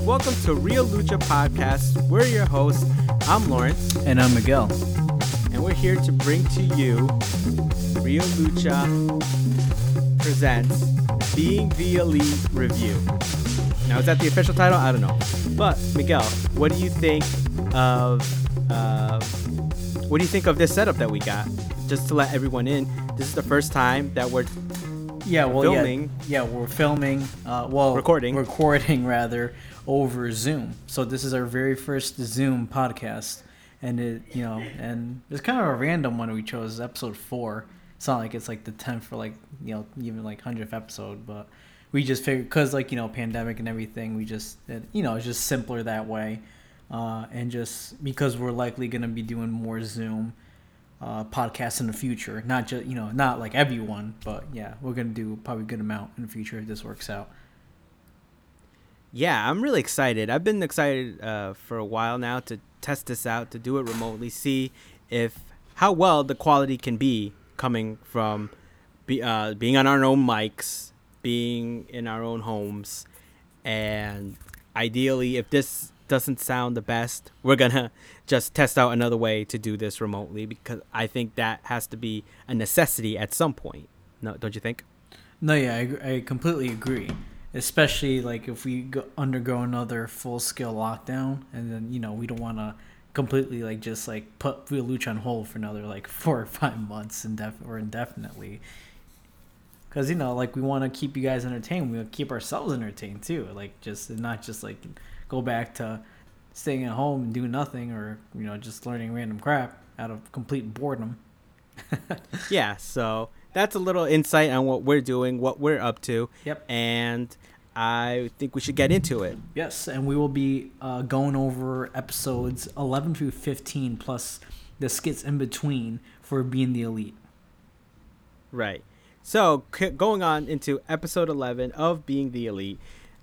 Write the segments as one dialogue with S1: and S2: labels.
S1: back. Welcome to Real Lucha Podcast. We're your hosts. I'm Lawrence,
S2: And I'm Miguel.
S1: and we're here to bring to you Real Lucha presents Being the Elite Review. Now, is that the official title? I don't know. But Miguel, what do you think of uh, what do you think of this setup that we got? Just to let everyone in, this is the first time that we're
S2: Yeah, well,
S1: Filming.
S2: Yeah, yeah, we're filming. Uh, well,
S1: Recording.
S2: Recording rather over Zoom. So this is our very first Zoom podcast, and it, you know, and it's kind of a random one we chose, episode four. It's not like it's like the tenth or like you know even like hundredth episode, but we just figured because like you know pandemic and everything, we just it, you know it's just simpler that way, uh, and just because we're likely gonna be doing more Zoom uh, podcasts in the future. Not just you know, not like everyone, but yeah, we're gonna do probably a good amount in the future if this works out.
S1: Yeah, I'm really excited. I've been excited uh, for a while now to test this out, to do it remotely, see if how well the quality can be coming from be, uh, being on our own mics, being in our own homes, and ideally, if this doesn't sound the best, we're gonna just test out another way to do this remotely because I think that has to be a necessity at some point. No, don't you think?
S2: No, yeah, I, I completely agree. Especially like if we go, undergo another full scale lockdown, and then you know we don't want to completely like just like put Lucha on hold for another like four or five months indef- or indefinitely. Because you know, like we want to keep you guys entertained, we want to keep ourselves entertained too. Like just not just like go back to staying at home and doing nothing, or you know just learning random crap out of complete boredom.
S1: yeah, so that's a little insight on what we're doing, what we're up to.
S2: Yep.
S1: And I think we should get into it.
S2: Yes, and we will be uh, going over episodes 11 through 15 plus the skits in between for being the elite.
S1: Right. So, c- going on into episode 11 of Being the Elite,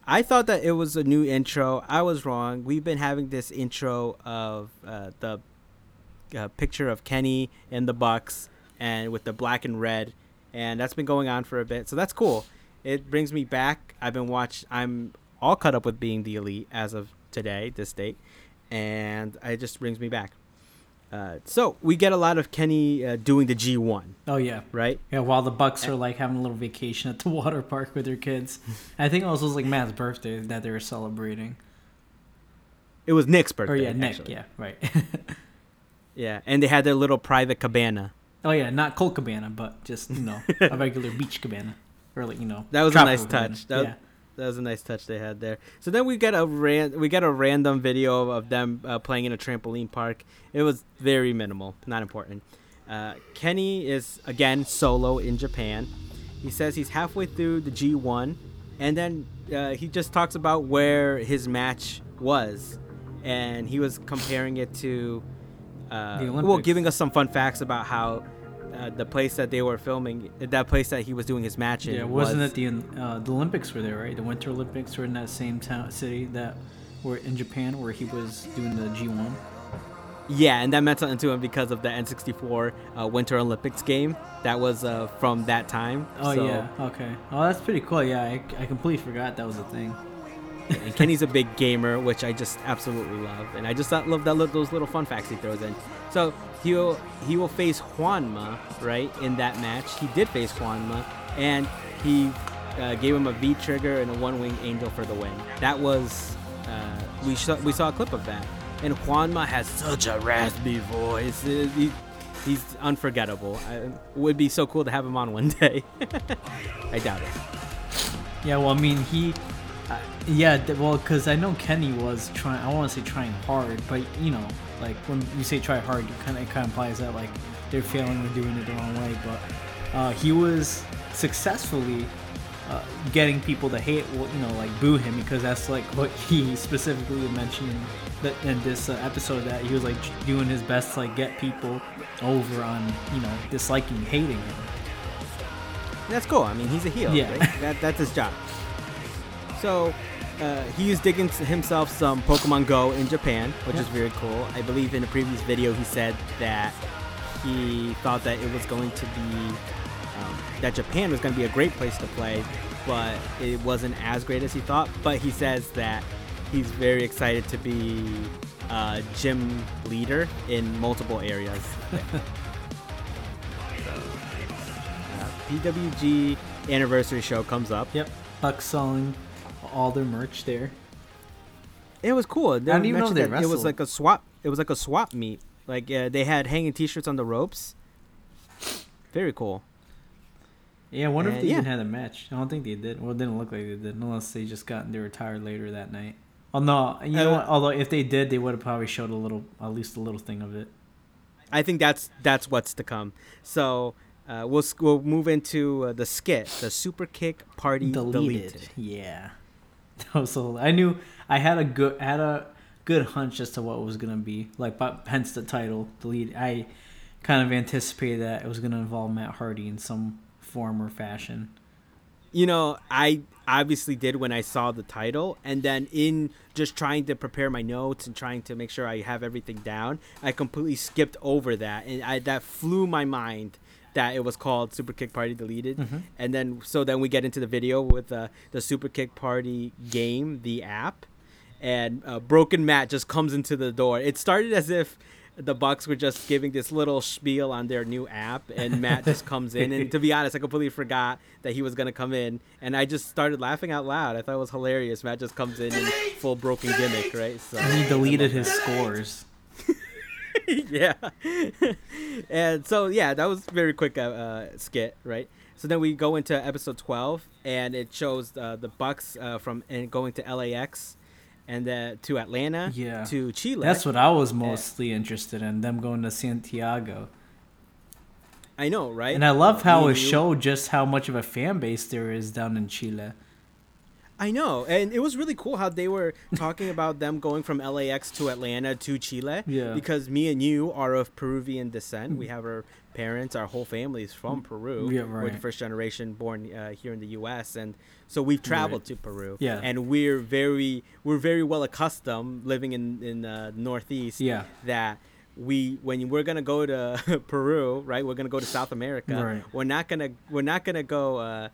S1: I thought that it was a new intro. I was wrong. We've been having this intro of uh, the uh, picture of Kenny and the Bucks and with the black and red, and that's been going on for a bit. So that's cool. It brings me back. I've been watch. I'm all caught up with Being the Elite as of today, this date, and it just brings me back. Uh, so we get a lot of Kenny uh, doing the G1,
S2: Oh yeah,
S1: right?
S2: yeah. While the Bucks are like having a little vacation at the water park with their kids, I think also it was like Matt's birthday that they were celebrating.
S1: It was Nick's birthday.
S2: Or yeah, Nick.
S1: actually.
S2: Yeah, right.
S1: Yeah, and they had their little private cabana.
S2: oh yeah, not Colt Cabana, but just you know a regular beach cabana, or like you know
S1: That was a nice
S2: cabana.
S1: touch. That,
S2: yeah.
S1: That was a nice touch they had there. So then we get a ran- we get a random video of them uh, playing in a trampoline park. It was very minimal, not important. Uh, Kenny is again solo in Japan. He says he's halfway through the G1, and then uh, he just talks about where his match was, and he was comparing it to, uh, well, giving us some fun facts about how. Uh, the place that they were filming, that place that he was doing his match in,
S2: Yeah, wasn't
S1: was-
S2: it the uh, the Olympics were there, right? The Winter Olympics were in that same town city that were in Japan where he was doing the G one.
S1: Yeah, and that meant something to him because of the N64 uh, Winter Olympics game that was uh, from that time.
S2: Oh
S1: So-
S2: yeah, okay. Oh, that's pretty cool. Yeah, I, I completely forgot that was a thing.
S1: And Kenny's a big gamer, which I just absolutely love, and I just love that those little fun facts he throws in. So he'll he will face Juanma right in that match. He did face Juanma, and he uh, gave him a V trigger and a one wing angel for the win. That was uh, we saw we saw a clip of that, and Juanma has such a raspy voice. He, he's unforgettable. I, it would be so cool to have him on one day. I doubt it.
S2: Yeah, well, I mean, he, yeah, well, because I know Kenny was trying. I want to say trying hard, but you know, like when you say try hard, you kind of it kind of implies that like they're failing or doing it the wrong way. But uh, he was successfully uh, getting people to hate, well, you know, like boo him because that's like what he specifically mentioned in, in this uh, episode that he was like doing his best to like get people over on you know disliking, hating him.
S1: That's cool. I mean, he's a heel.
S2: Yeah.
S1: right? That, that's his job. So uh, he is digging himself some Pokemon Go in Japan, which
S2: Yeah.
S1: is very cool. I believe in a previous video he said that he thought that it was going to be um, that Japan was going to be a great place to play, but it wasn't as great as he thought. But he says that he's very excited to be uh, gym leader in multiple areas. so, uh, PWG anniversary show comes up.
S2: Yep. Bucks selling all their merch there.
S1: It was cool. They
S2: I didn't even know they
S1: that It was like a swap. It was like a swap meet. Like uh, they had hanging T-shirts on the ropes. Very cool.
S2: Yeah, I wonder if they
S1: yeah.
S2: even had a match. I don't think they did. Well, it didn't look like they did, unless they just got they retired later that night. Oh no, you know
S1: Uh,
S2: what? Although if they did, they would have probably showed a little, at least a little thing of it.
S1: I think that's that's what's to come. So uh, we'll we'll move into uh, the skit, the super kick party deleted.
S2: Yeah. That was so. I knew I had a good had a good hunch as to what it was gonna be. Like, but hence the title, the lead. I kind of anticipated that it was gonna involve Matt Hardy in some form or fashion.
S1: You know, I obviously did when I saw the title, and then in just trying to prepare my notes and trying to make sure I have everything down, I completely skipped over that, and I that flew my mind that it was called Super Kick Party Deleted,
S2: Mhm.
S1: and then so then we get into the video with uh, the Super Kick Party game, the app, and uh, Broken Matt just comes into the door. It started as if the Bucks were just giving this little spiel on their new app, and Matt just comes in. And to be honest, I completely forgot that he was gonna come in, and I just started laughing out loud. I thought it was hilarious. Matt just comes in in full broken gimmick, right? So
S2: And he deleted his scores.
S1: yeah. and so yeah, that was very quick uh, uh, skit, right? So then we go into episode 12 and it shows uh, the Bucks uh, from and going to LAX and then to Atlanta
S2: Yeah.
S1: to Chile.
S2: That's what I was mostly interested in. Them going to Santiago.
S1: I know, right?
S2: And I love how it showed just how much of a fan base there is down in Chile.
S1: I know, and it was really cool how they were talking about them going from LAX to Atlanta to Chile.
S2: Yeah.
S1: Because me and you are of Peruvian descent. We have our parents, our whole family is from Peru.
S2: Yeah,
S1: We're the first generation born uh, here in the U.S. and so we've traveled to Peru.
S2: Yeah.
S1: And we're very we're very well accustomed living in in uh, Northeast.
S2: Yeah.
S1: That. We when we're gonna go to Peru, right? We're gonna go to South America.
S2: Right.
S1: We're not gonna we're not gonna go uh,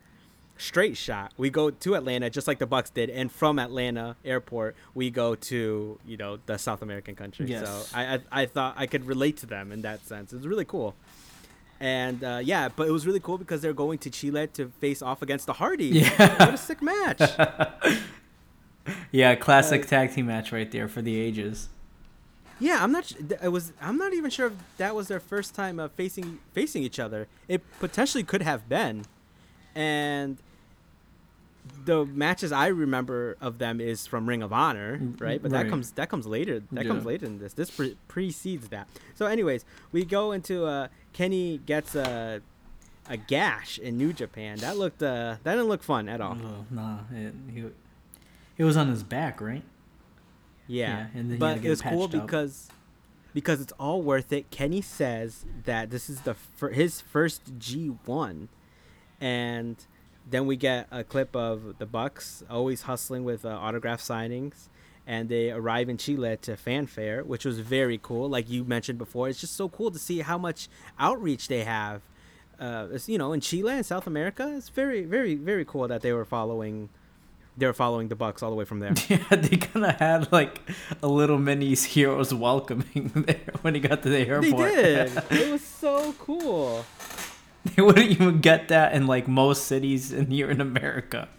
S1: straight shot. We go to Atlanta just like the Bucks did, and from Atlanta airport we go to you know the South American country.
S2: Yes.
S1: So I, I I thought I could relate to them in that sense. It was really cool. And uh, yeah, but it was really cool because they're going to Chile to face off against the Hardy.
S2: Yeah.
S1: what a sick match!
S2: Yeah, classic
S1: Uh,
S2: tag team match right there for the ages.
S1: Yeah, I'm not. It was. I'm not even sure if that was their first time uh, facing facing each other. It potentially could have been, and the matches I remember of them is from Ring of Honor,
S2: Mm,
S1: right? But
S2: right.
S1: that comes that comes later. That comes later than this. This pre- precedes that. So, anyways, we go into uh, Kenny gets a a gash in New Japan. That looked uh, that didn't look fun at all.
S2: Oh, nah, it, he, it was on his back, right?
S1: Yeah,
S2: Yeah, and then
S1: but it was cool
S2: up.
S1: because because it's all worth it. Kenny says that this is the fir- his first G one, and then we get a clip of the Bucks always hustling with uh, autograph signings, and they arrive in Chile to fanfare, which was very cool. Like you mentioned before, it's just so cool to see how much outreach they have. Uh, you know, in Chile and South America, it's very, very, very cool that they were following. They were following the Bucks all the way from there.
S2: Yeah, they kind of had like a little mini heroes welcoming there when he got to the airport.
S1: They did. it was so cool.
S2: they wouldn't even get that in like most cities in here in America.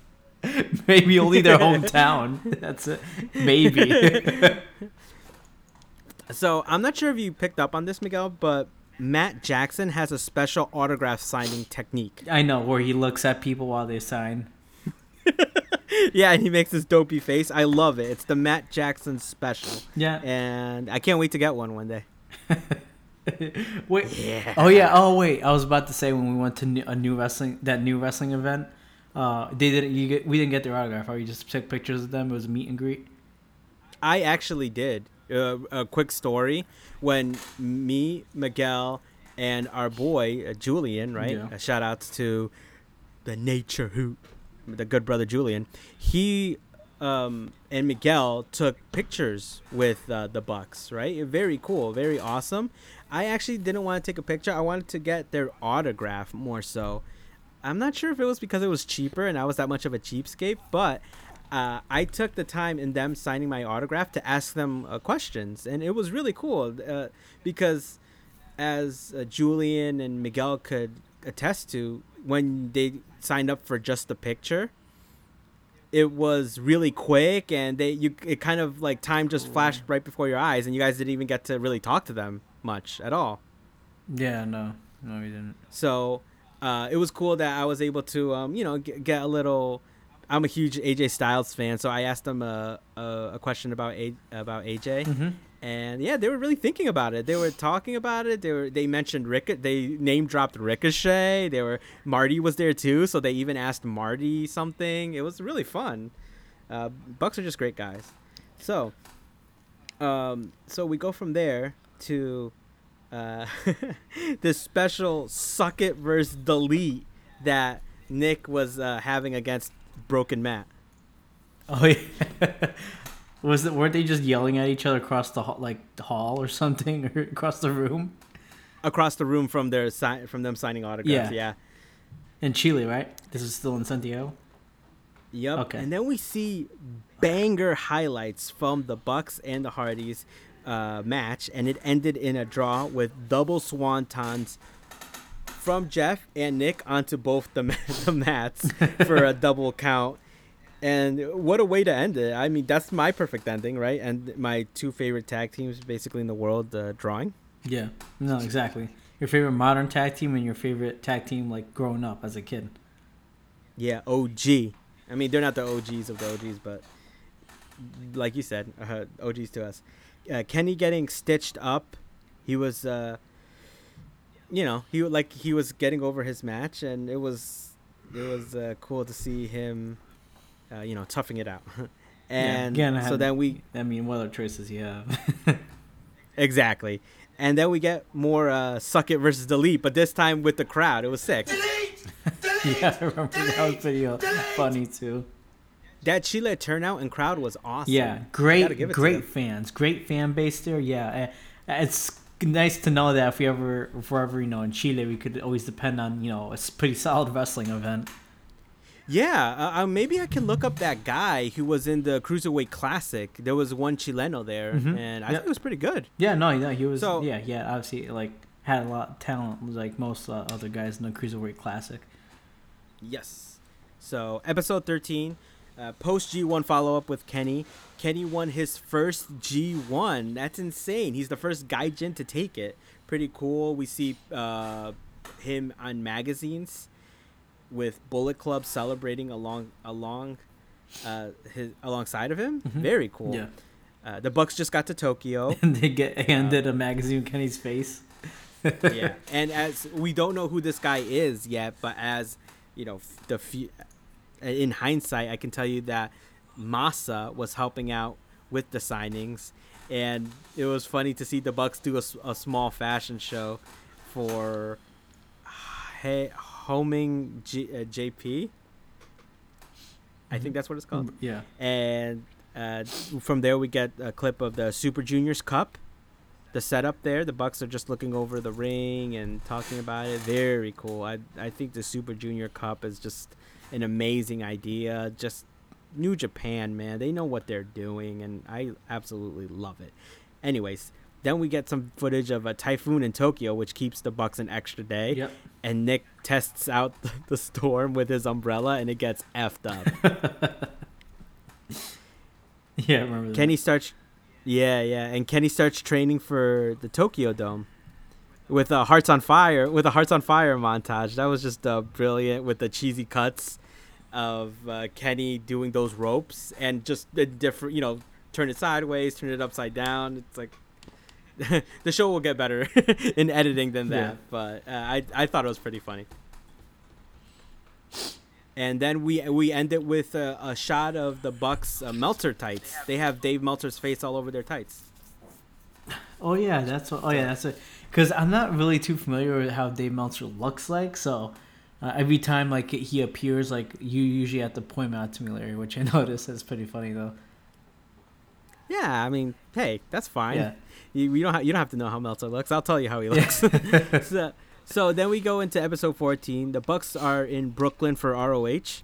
S2: Maybe only their hometown. That's it. Maybe.
S1: So I'm not sure if you picked up on this, Miguel, but Matt Jackson has a special autograph signing technique.
S2: I know where he looks at people while they sign.
S1: yeah, and he makes this dopey face. I love it. It's the Matt Jackson special,
S2: Yeah.
S1: and I can't wait to get one one day.
S2: wait.
S1: Yeah.
S2: Oh yeah. Oh wait. I was about to say when we went to a new wrestling that new wrestling event, uh, they didn't. You get, we didn't get their autograph. Or we just took pictures of them. It was a meet and greet.
S1: I actually did. Uh, a quick story when me, Miguel, and our boy uh, Julian, right?
S2: Yeah.
S1: Shout outs to the Nature Hoot, the good brother Julian. He um, and Miguel took pictures with uh, the Bucks, right? Very cool, very awesome. I actually didn't want to take a picture. I wanted to get their autograph more so. I'm not sure if it was because it was cheaper and I was that much of a cheapskate, but uh, I took the time in them signing my autograph to ask them uh, questions, and it was really cool uh, because, as uh, Julian and Miguel could attest to, when they signed up for just the picture, it was really quick, and they you it kind of like time just flashed right before your eyes, and you guys didn't even get to really talk to them much at all.
S2: Yeah, no, no, we didn't.
S1: So uh, it was cool that I was able to, um, you know, get, get, a little. I'm a huge AJ Styles fan, so I asked them a, a, a question about a, about AJ,
S2: Mm-hmm.
S1: and yeah, they were really thinking about it. They were talking about it. They were they mentioned Rick. They name dropped Ricochet. They were Marty was there too, so they even asked Marty something. It was really fun. Uh, Bucks are just great guys. So, um, so we go from there to uh, this special suck it versus delete that Nick was uh, having against Broken Matt.
S2: Oh yeah. Was it? Weren't they just yelling at each other across the hall, like the hall or something, or across the room?
S1: Across the room from their si- from them signing autographs.
S2: Yeah.
S1: Yeah.
S2: In Chile, right? This is still in Santiago.
S1: Yep.
S2: Okay.
S1: And then we see banger highlights from the Bucks and the Hardys uh, match, and it ended in a draw with double swantons from Jeff and Nick onto both the the mats for a double count. And what a way to end it! I mean, that's my perfect ending, right? And my two favorite tag teams, basically in the world, uh, drawing.
S2: Yeah. No, exactly. Your favorite modern tag team and your favorite tag team, like growing up as a kid.
S1: Yeah, OG. I mean, they're not the OGs of the OGs, but like you said, uh, OGs to us. Uh, Kenny getting stitched up. He was, uh, you know, he like he was getting over his match, and it was it was uh, cool to see him, uh, you know, toughing it out. and
S2: again,
S1: so
S2: had-
S1: then we
S2: I mean, what other choices you have?
S1: exactly, and then we get more uh, suck it versus delete, but this time with the crowd. It was sick.
S2: yeah, I remember that was pretty uh, funny too.
S1: That Chile turnout and crowd was awesome.
S2: Yeah, great,
S1: give it to
S2: great fans, great fan base there. Yeah, it's nice to know that if we ever, if we're ever, you know, in Chile, we could always depend on, you know, a pretty solid wrestling event.
S1: Yeah, uh, uh, maybe I can look up that guy who was in the Cruiserweight Classic. There was one Chileno there,
S2: Mhm.
S1: and I
S2: Yep.
S1: thought it was pretty good.
S2: Yeah, no, no, he was.
S1: So-
S2: yeah, yeah, obviously, like had a lot of talent, like most uh, other guys in the cruiserweight classic.
S1: Yes. So, episode 13, uh, post G1 follow up with Kenny. Kenny won his first G1. That's insane. He's the first Gaijin to take it. Pretty cool. We see uh, him on magazines with Bullet Club celebrating along along uh, his alongside of him.
S2: Mhm.
S1: Very cool.
S2: Yeah,
S1: Uh, the Bucks just got to Tokyo.
S2: and they get handed a magazine Kenny's face.
S1: yeah, and as we don't know who this guy is yet, but as you know, the few, in hindsight, I can tell you that Massa was helping out with the signings, and it was funny to see the Bucks do a small fashion show for hey homing G, uh, JP. I think that's what it's called
S2: Yeah,
S1: and uh, from there we get a clip of the Super Juniors Cup. The setup there, the Bucks are just looking over the ring and talking about it. Very cool. I I think the Super Junior Cup is just an amazing idea. Just New Japan, man, they know what they're doing, and I absolutely love it. Anyways, then we get some footage of a typhoon in Tokyo, which keeps the Bucks an extra day.
S2: yep.
S1: And Nick tests out the storm with his umbrella, and it gets effed up.
S2: Yeah, I remember that.
S1: Kenny starts, yeah, yeah, and Kenny starts training for the Tokyo Dome with a Hearts on Fire with a Hearts on Fire montage. That was just uh, brilliant with the cheesy cuts of uh, Kenny doing those ropes and just the different, you know, turn it sideways, turn it upside down. It's like the show will get better in editing than that,
S2: Yeah.
S1: but uh, I I thought it was pretty funny. And then we we end it with a, a shot of the Bucks uh, Meltzer tights. They have Dave Meltzer's face all over their tights.
S2: Oh yeah, that's what. Oh yeah, that's it. Because I'm not really too familiar with how Dave Meltzer looks like, so uh, every time like he appears, like you usually have to point him out to me, Larry, which I notice is pretty funny though.
S1: Yeah, I mean, hey, that's fine.
S2: Yeah.
S1: You, you don't ha- you don't have to know how Meltzer looks. I'll tell you how he looks. so, so then we go into episode 14. The Bucks are in Brooklyn for ROH,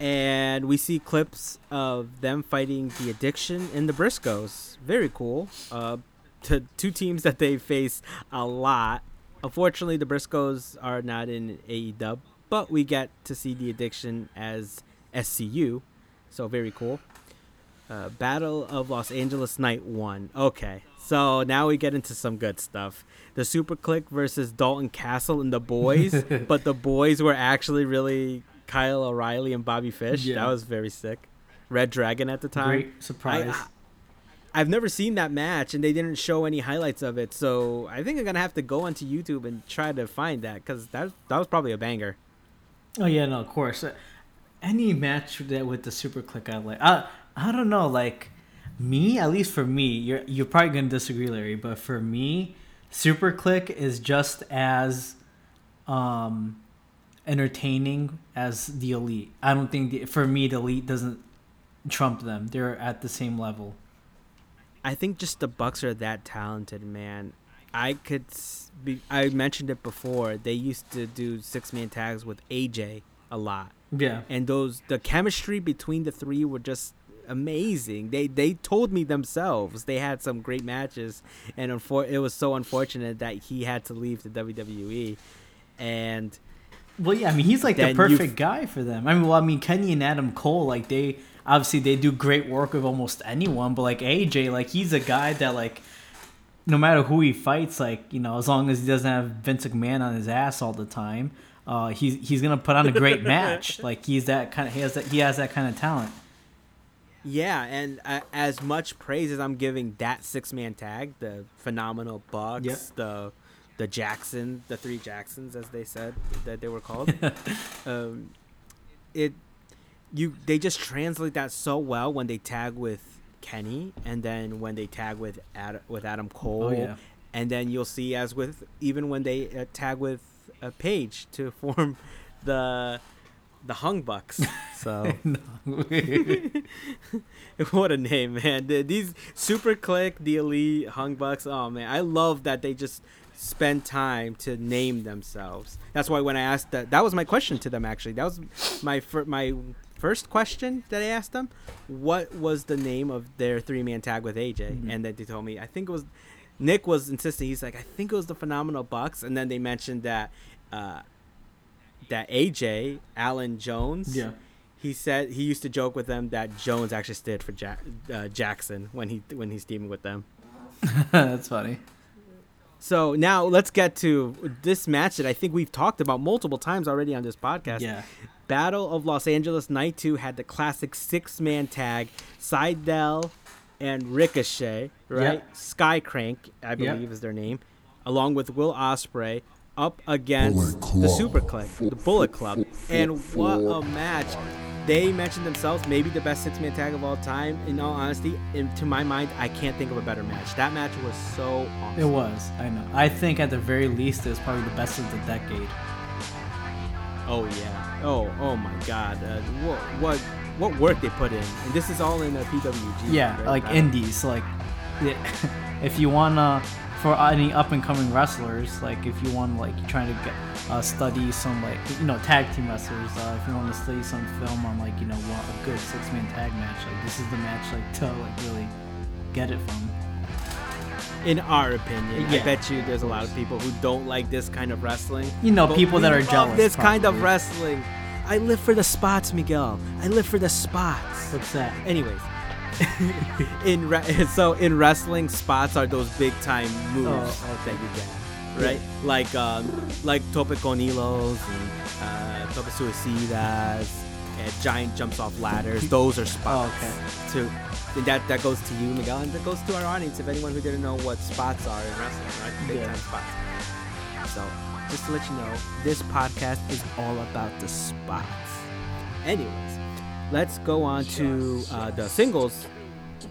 S1: and we see clips of them fighting the Addiction and the Briscoes. Very cool. Uh, to two teams that they face a lot. Unfortunately, the Briscoes are not in AEW, but we get to see the Addiction as SCU, so very cool. Uh, Battle of Los Angeles Night One. Okay, so now we get into some good stuff. The Super Kliq versus Dalton Castle and the Boys, but the Boys were actually really Kyle O'Reilly and Bobby Fish.
S2: Yeah.
S1: That was very sick. Red Dragon at the time.
S2: Great surprise.
S1: I, I've never seen that match, and they didn't show any highlights of it. So I think I'm gonna have to go onto YouTube and try to find that because that that was probably a banger.
S2: oh yeah, no, of course. Uh, Any match that with the super Kliq, I like. I I don't know, like me, at least for me, you're you're probably gonna disagree, Larry, but for me, super Kliq is just as um entertaining as the elite. I don't think the, for me the elite doesn't trump them. They're at the same level.
S1: I think just the Bucks are that talented, man. I could be. I mentioned it before. They used to do six man tags with AJ a lot,
S2: Yeah.
S1: and those the chemistry between the three were just amazing. They they told me themselves they had some great matches, and unfor- it was so unfortunate that he had to leave the WWE, and
S2: Well, yeah, I mean, he's like the perfect guy for them. I mean, well, I mean, Kenny and Adam Cole, like they obviously they do great work with almost anyone, but like AJ, like he's a guy that like no matter who he fights, like you know, as long as he doesn't have Vince McMahon on his ass all the time, uh, he's he's gonna put on a great match. Like he's that kind of he has that he has that kind of talent.
S1: Yeah, and uh, as much praise as I'm giving that six man tag, the phenomenal Bucks,
S2: Yep.
S1: the the Jackson, the three Jacksons, as they said that they were called, um, it you they just translate that so well when they tag with Kenny, and then when they tag with Ad, with Adam Cole,
S2: Oh yeah,
S1: and then you'll see as with even when they uh, tag with uh, Page to form the the Hung Bucks. So. what a name, man! The- These Super Kliq, the Elite, Hung Bucks. Oh man, I love that they just spend time to name themselves. That's why when I asked that, that was my question to them. Actually, that was my my first question that I asked them. What was the name of their three man tag with AJ?
S2: Mhm.
S1: And then they told me. I think it was Nick was insisting. He's like, I think it was the Phenomenal Bucks. And then they mentioned that. Uh, that AJ Allen Jones
S2: yeah.
S1: he said he used to joke with them that Jones actually stood for Jack, uh, Jackson when he when he's teaming with them.
S2: That's funny.
S1: So now let's get to this match that I think we've talked about multiple times already on this podcast.
S2: Yeah,
S1: Battle of Los Angeles Night 2 had the classic six man tag Sydal and Ricochet, right?
S2: Yep.
S1: Sky Crank, I
S2: Yep.
S1: believe is their name, along with Will Ospreay up against the Super Kliq, the Bullet Club. And what a match. They mentioned themselves maybe the best six man tag of all time. In all honesty, in, to my mind, I can't think of a better match. That match was so awesome.
S2: it was. I know. I think at the very least, it was probably the best of the decade.
S1: Oh yeah. Oh oh my God. Uh, what what what work they put in, and this is all in a PWG.
S2: Yeah,
S1: right?
S2: like indies. Like, yeah, if you wanna for any up and coming wrestlers, like if you want like you're trying to get uh, study some like you know tag team wrestlers, uh, if you want to study some film on like you know what a good six man tag match, like this is the match like to like really get it from.
S1: In our opinion, I bet you there's a lot of people who don't like this kind of wrestling.
S2: You know, people that are jealous.
S1: This kind of wrestling. I live for the spots, Miguel. I live for the spots.
S2: What's that?
S1: Anyways, in re- so in wrestling, spots are those big time moves
S2: Oh,
S1: that you get, right? Like um, like tope con hilos and uh, tope suicidas, and giant jumps off ladders. Those are spots.
S2: Oh,
S1: To and that that goes to you, Miguel, and that goes to our audience. If anyone who didn't know what spots are in wrestling, right? Big
S2: Yeah.
S1: time spots. So just to let you know, this podcast is all about the spots. Anyways, let's go on to uh, the singles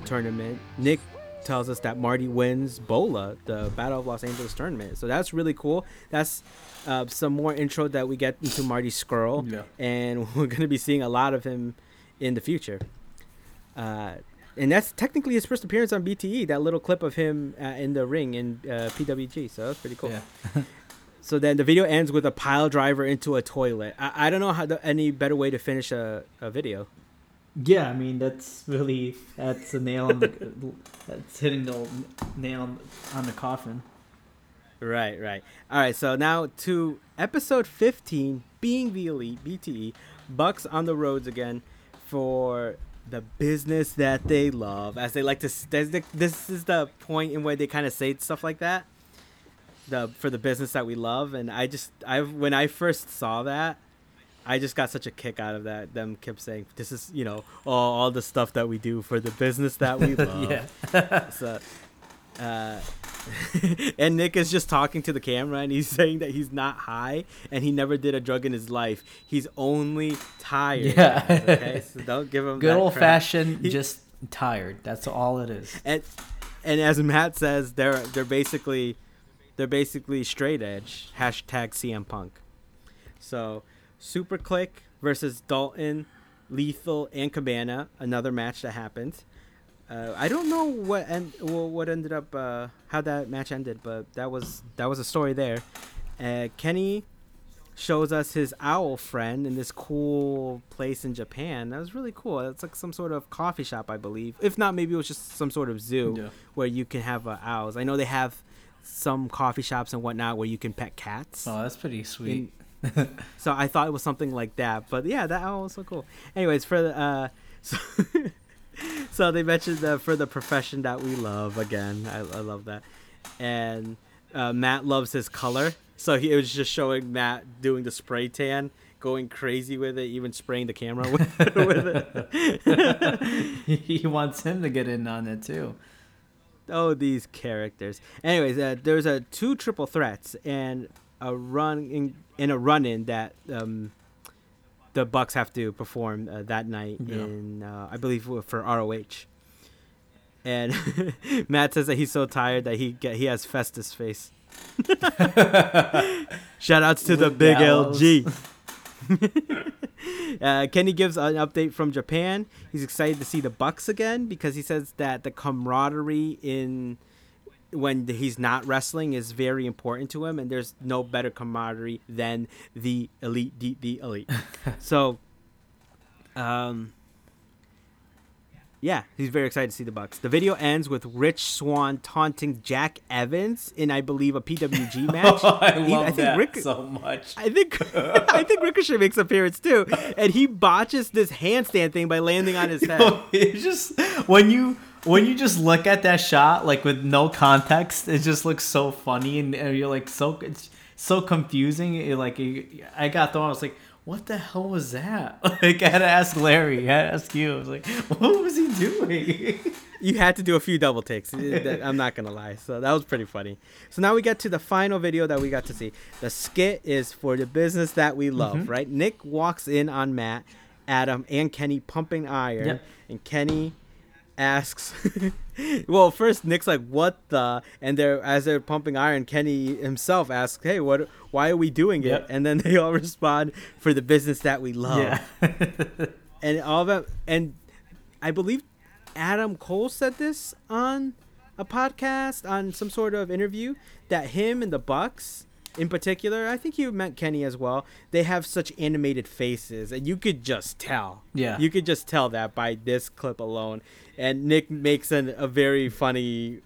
S1: tournament. Nick tells us that Marty wins Bola, the Battle of Los Angeles tournament. So that's really cool. That's uh, some more intro that we get into Marty Scurll,
S2: Yeah.
S1: and we're going to be seeing a lot of him in the future. Uh, and that's technically his first appearance on BTE. That little clip of him uh, in the ring in uh, PWG. So that's pretty cool.
S2: Yeah.
S1: so then the video ends with a pile driver into a toilet. I, I don't know how the, any better way to finish a, a video.
S2: Yeah, I mean that's really that's a nail on the that's hitting the nail on the coffin.
S1: Right, right. All right, so now to episode 15, being the elite, BTE, Bucks on the roads again for the business that they love. As they like to, this is the point in where they kind of say stuff like that. The for the business that we love, and I just I when I first saw that, I just got such a kick out of that. Them kept saying, "This is you know all, all the stuff that we do for the business that we love." yeah. so, uh, and Nick is just talking to the camera and he's saying that he's not high and he never did a drug in his life. He's only tired. Yeah. okay, so don't give him
S2: good old crap. fashioned he, just tired. That's all it is.
S1: And and as Matt says, they're they're basically they're basically straight edge. Hashtag CM Punk. So Super Kliq versus Dalton, Lethal, and Cabana. Another match that happened. Uh, I don't know what and what ended up uh, how that match ended, but that was that was a story there. Uh, Kenny shows us his owl friend in this cool place in Japan. That was really cool. It's like some sort of coffee shop, I believe. If not, maybe it was just some sort of zoo yeah. where you can have uh, owls. I know they have some coffee shops and whatnot where you can pet cats.
S2: Oh, that's pretty sweet.
S1: so I thought it was something like that. But yeah, that was so cool. Anyways, for the uh, so, so they mentioned the, for the profession that we love again. I, I love that, and uh, Matt loves his color. So he was just showing Matt doing the spray tan, going crazy with it, even spraying the camera with, with
S2: it. he wants him to get in on it too.
S1: Oh, these characters. Anyways, uh, there's a two triple threats and a run in, in a run in that um, the Bucks have to perform uh, that night yeah. in uh, I believe for ROH. And Matt says that he's so tired that he get, he has Festus face. Shout outs to With the big gallows. LG. uh, Kenny gives an update from Japan. He's excited to see the Bucks again because he says that the camaraderie in when he's not wrestling is very important to him, and there's no better camaraderie than the elite, the, the elite. so, um, yeah, he's very excited to see the Bucks. The video ends with Rich Swann taunting Jack Evans in, I believe, a PWG match.
S2: oh, I he, love I think that Rick, so much.
S1: I think I think Ricochet makes appearance too, and he botches this handstand thing by landing on his head.
S2: it's just when you when you just look at that shot like with no context, it just looks so funny, and, and you're like so it's so confusing. It, like it, I got thrown. I was like, "What the hell was that?" Like I had to ask Larry. I had to ask you. I was like, "What was he doing?"
S1: you had to do a few double takes. I'm not gonna lie. So that was pretty funny. So now we get to the final video that we got to see. The skit is for the business that we love, mm-hmm. right? Nick walks in on Matt, Adam, and Kenny pumping iron, yep. and Kenny asks well first nick's like what the and they're as they're pumping iron kenny himself asks hey what why are we doing it yep. and then they all respond for the business that we love yeah. and all that and i believe adam cole said this on a podcast on some sort of interview that him and the bucks in particular, I think you meant Kenny as well. They have such animated faces, and you could just tell.
S2: Yeah,
S1: you could just tell that by this clip alone. And Nick makes an, a very funny,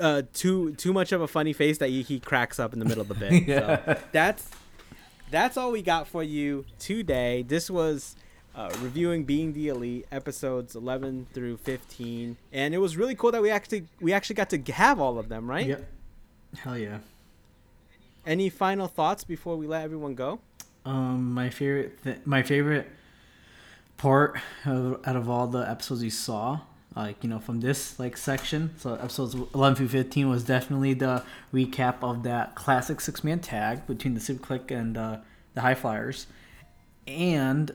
S1: uh, too too much of a funny face that he, he cracks up in the middle of the bit. yeah. So that's that's all we got for you today. This was. Uh, reviewing being the elite episodes 11 through 15 and it was really cool that we actually we actually got to have all of them right
S2: yep hell yeah
S1: any final thoughts before we let everyone go?
S2: Um, my favorite, th- my favorite part of, out of all the episodes you saw, like you know, from this like section. So episodes eleven through fifteen was definitely the recap of that classic six man tag between the Super Kliq and uh, the High Flyers, and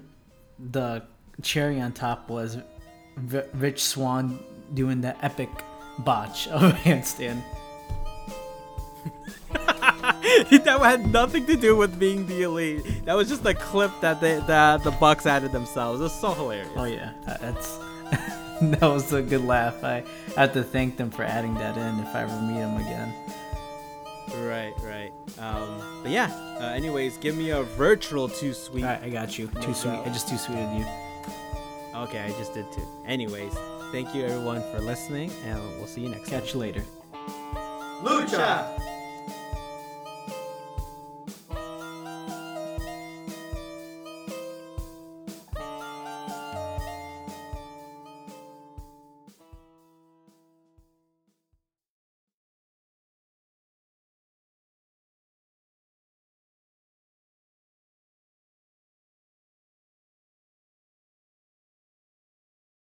S2: the cherry on top was v- Rich Swann doing the epic botch of a handstand.
S1: that had nothing to do with being the elite. That was just a clip that they, that the Bucks added themselves. It was so hilarious.
S2: Oh yeah, that's that was a good laugh. I have to thank them for adding that in if I ever meet them again.
S1: Right, right. Um, but yeah. Uh, anyways, give me a virtual too sweet.
S2: All right, I got you. Too sweet. I just too sweeted you.
S1: Okay, I just did too. Anyways, thank you everyone for listening, and we'll see you next time.
S2: Catch you later.
S1: Lucha!